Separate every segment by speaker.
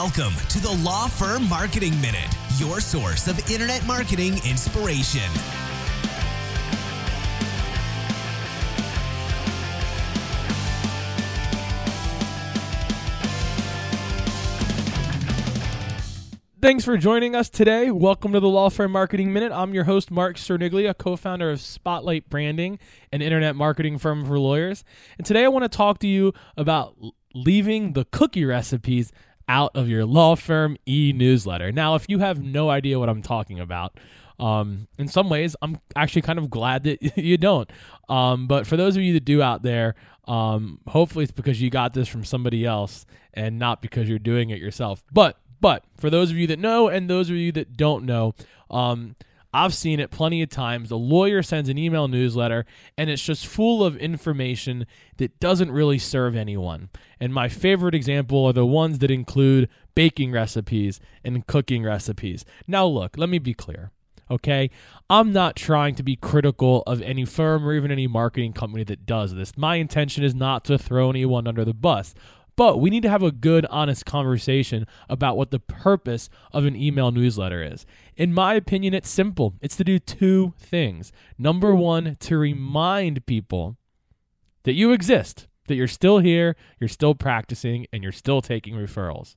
Speaker 1: Welcome to the Law Firm Marketing Minute, your source of internet marketing inspiration.
Speaker 2: Thanks for joining us today. Welcome to the Law Firm Marketing Minute. I'm your host, Mark Cerniglia, co founder of Spotlight Branding, an internet marketing firm for lawyers. And today I want to talk to you about leaving the cookie recipes out of your law firm e newsletter. Now, if you have no idea what I'm talking about, um, in some ways, I'm actually kind of glad that you don't. Um, but for those of you that do out there, um, hopefully it's because you got this from somebody else and not because you're doing it yourself. But but for those of you that know and those of you that don't know, um, I've seen it plenty of times. A lawyer sends an email newsletter and it's just full of information that doesn't really serve anyone. And my favorite example are the ones that include baking recipes and cooking recipes. Now, look, let me be clear. Okay. I'm not trying to be critical of any firm or even any marketing company that does this. My intention is not to throw anyone under the bus. But we need to have a good, honest conversation about what the purpose of an email newsletter is. In my opinion, it's simple it's to do two things. Number one, to remind people that you exist, that you're still here, you're still practicing, and you're still taking referrals.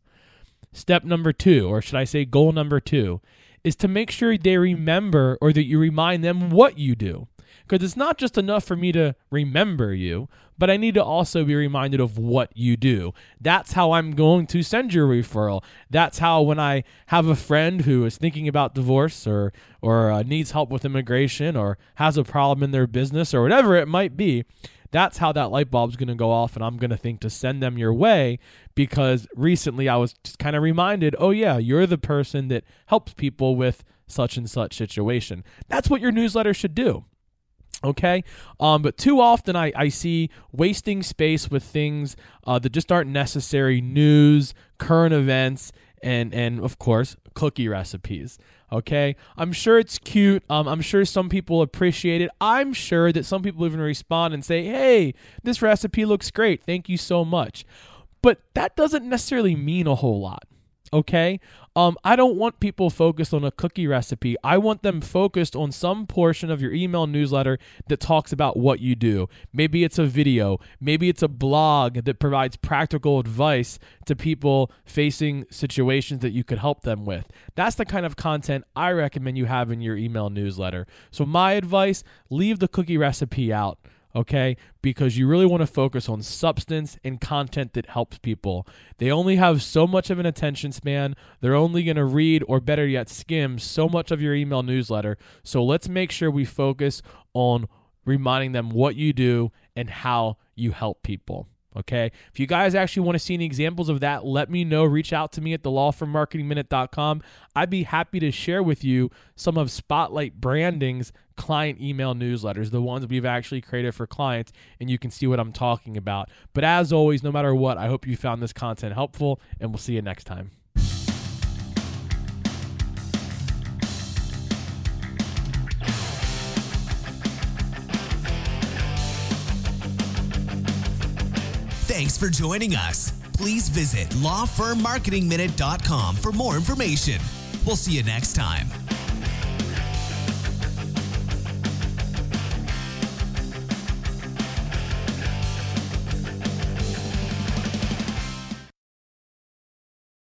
Speaker 2: Step number two, or should I say goal number two, is to make sure they remember or that you remind them what you do. Because it's not just enough for me to remember you, but I need to also be reminded of what you do. That's how I'm going to send your referral. That's how when I have a friend who is thinking about divorce or or uh, needs help with immigration or has a problem in their business or whatever it might be, that's how that light bulb's going to go off and I'm going to think to send them your way because recently I was just kind of reminded, "Oh yeah, you're the person that helps people with such and such situation." That's what your newsletter should do. Okay. Um, but too often I, I see wasting space with things uh, that just aren't necessary news, current events, and, and of course, cookie recipes. Okay. I'm sure it's cute. Um, I'm sure some people appreciate it. I'm sure that some people even respond and say, hey, this recipe looks great. Thank you so much. But that doesn't necessarily mean a whole lot okay? Um, I don't want people focused on a cookie recipe. I want them focused on some portion of your email newsletter that talks about what you do. Maybe it's a video, maybe it's a blog that provides practical advice to people facing situations that you could help them with. That's the kind of content I recommend you have in your email newsletter. So, my advice leave the cookie recipe out okay? Because you really want to focus on substance and content that helps people. They only have so much of an attention span. They're only going to read, or better yet, skim so much of your email newsletter. So let's make sure we focus on reminding them what you do and how you help people. Okay. If you guys actually want to see any examples of that, let me know. Reach out to me at the lawfirmmarketingminute.com. I'd be happy to share with you some of Spotlight Branding's client email newsletters, the ones we've actually created for clients, and you can see what I'm talking about. But as always, no matter what, I hope you found this content helpful, and we'll see you next time.
Speaker 1: Thanks for joining us. Please visit lawfirmmarketingminute.com for more information. We'll see you next time.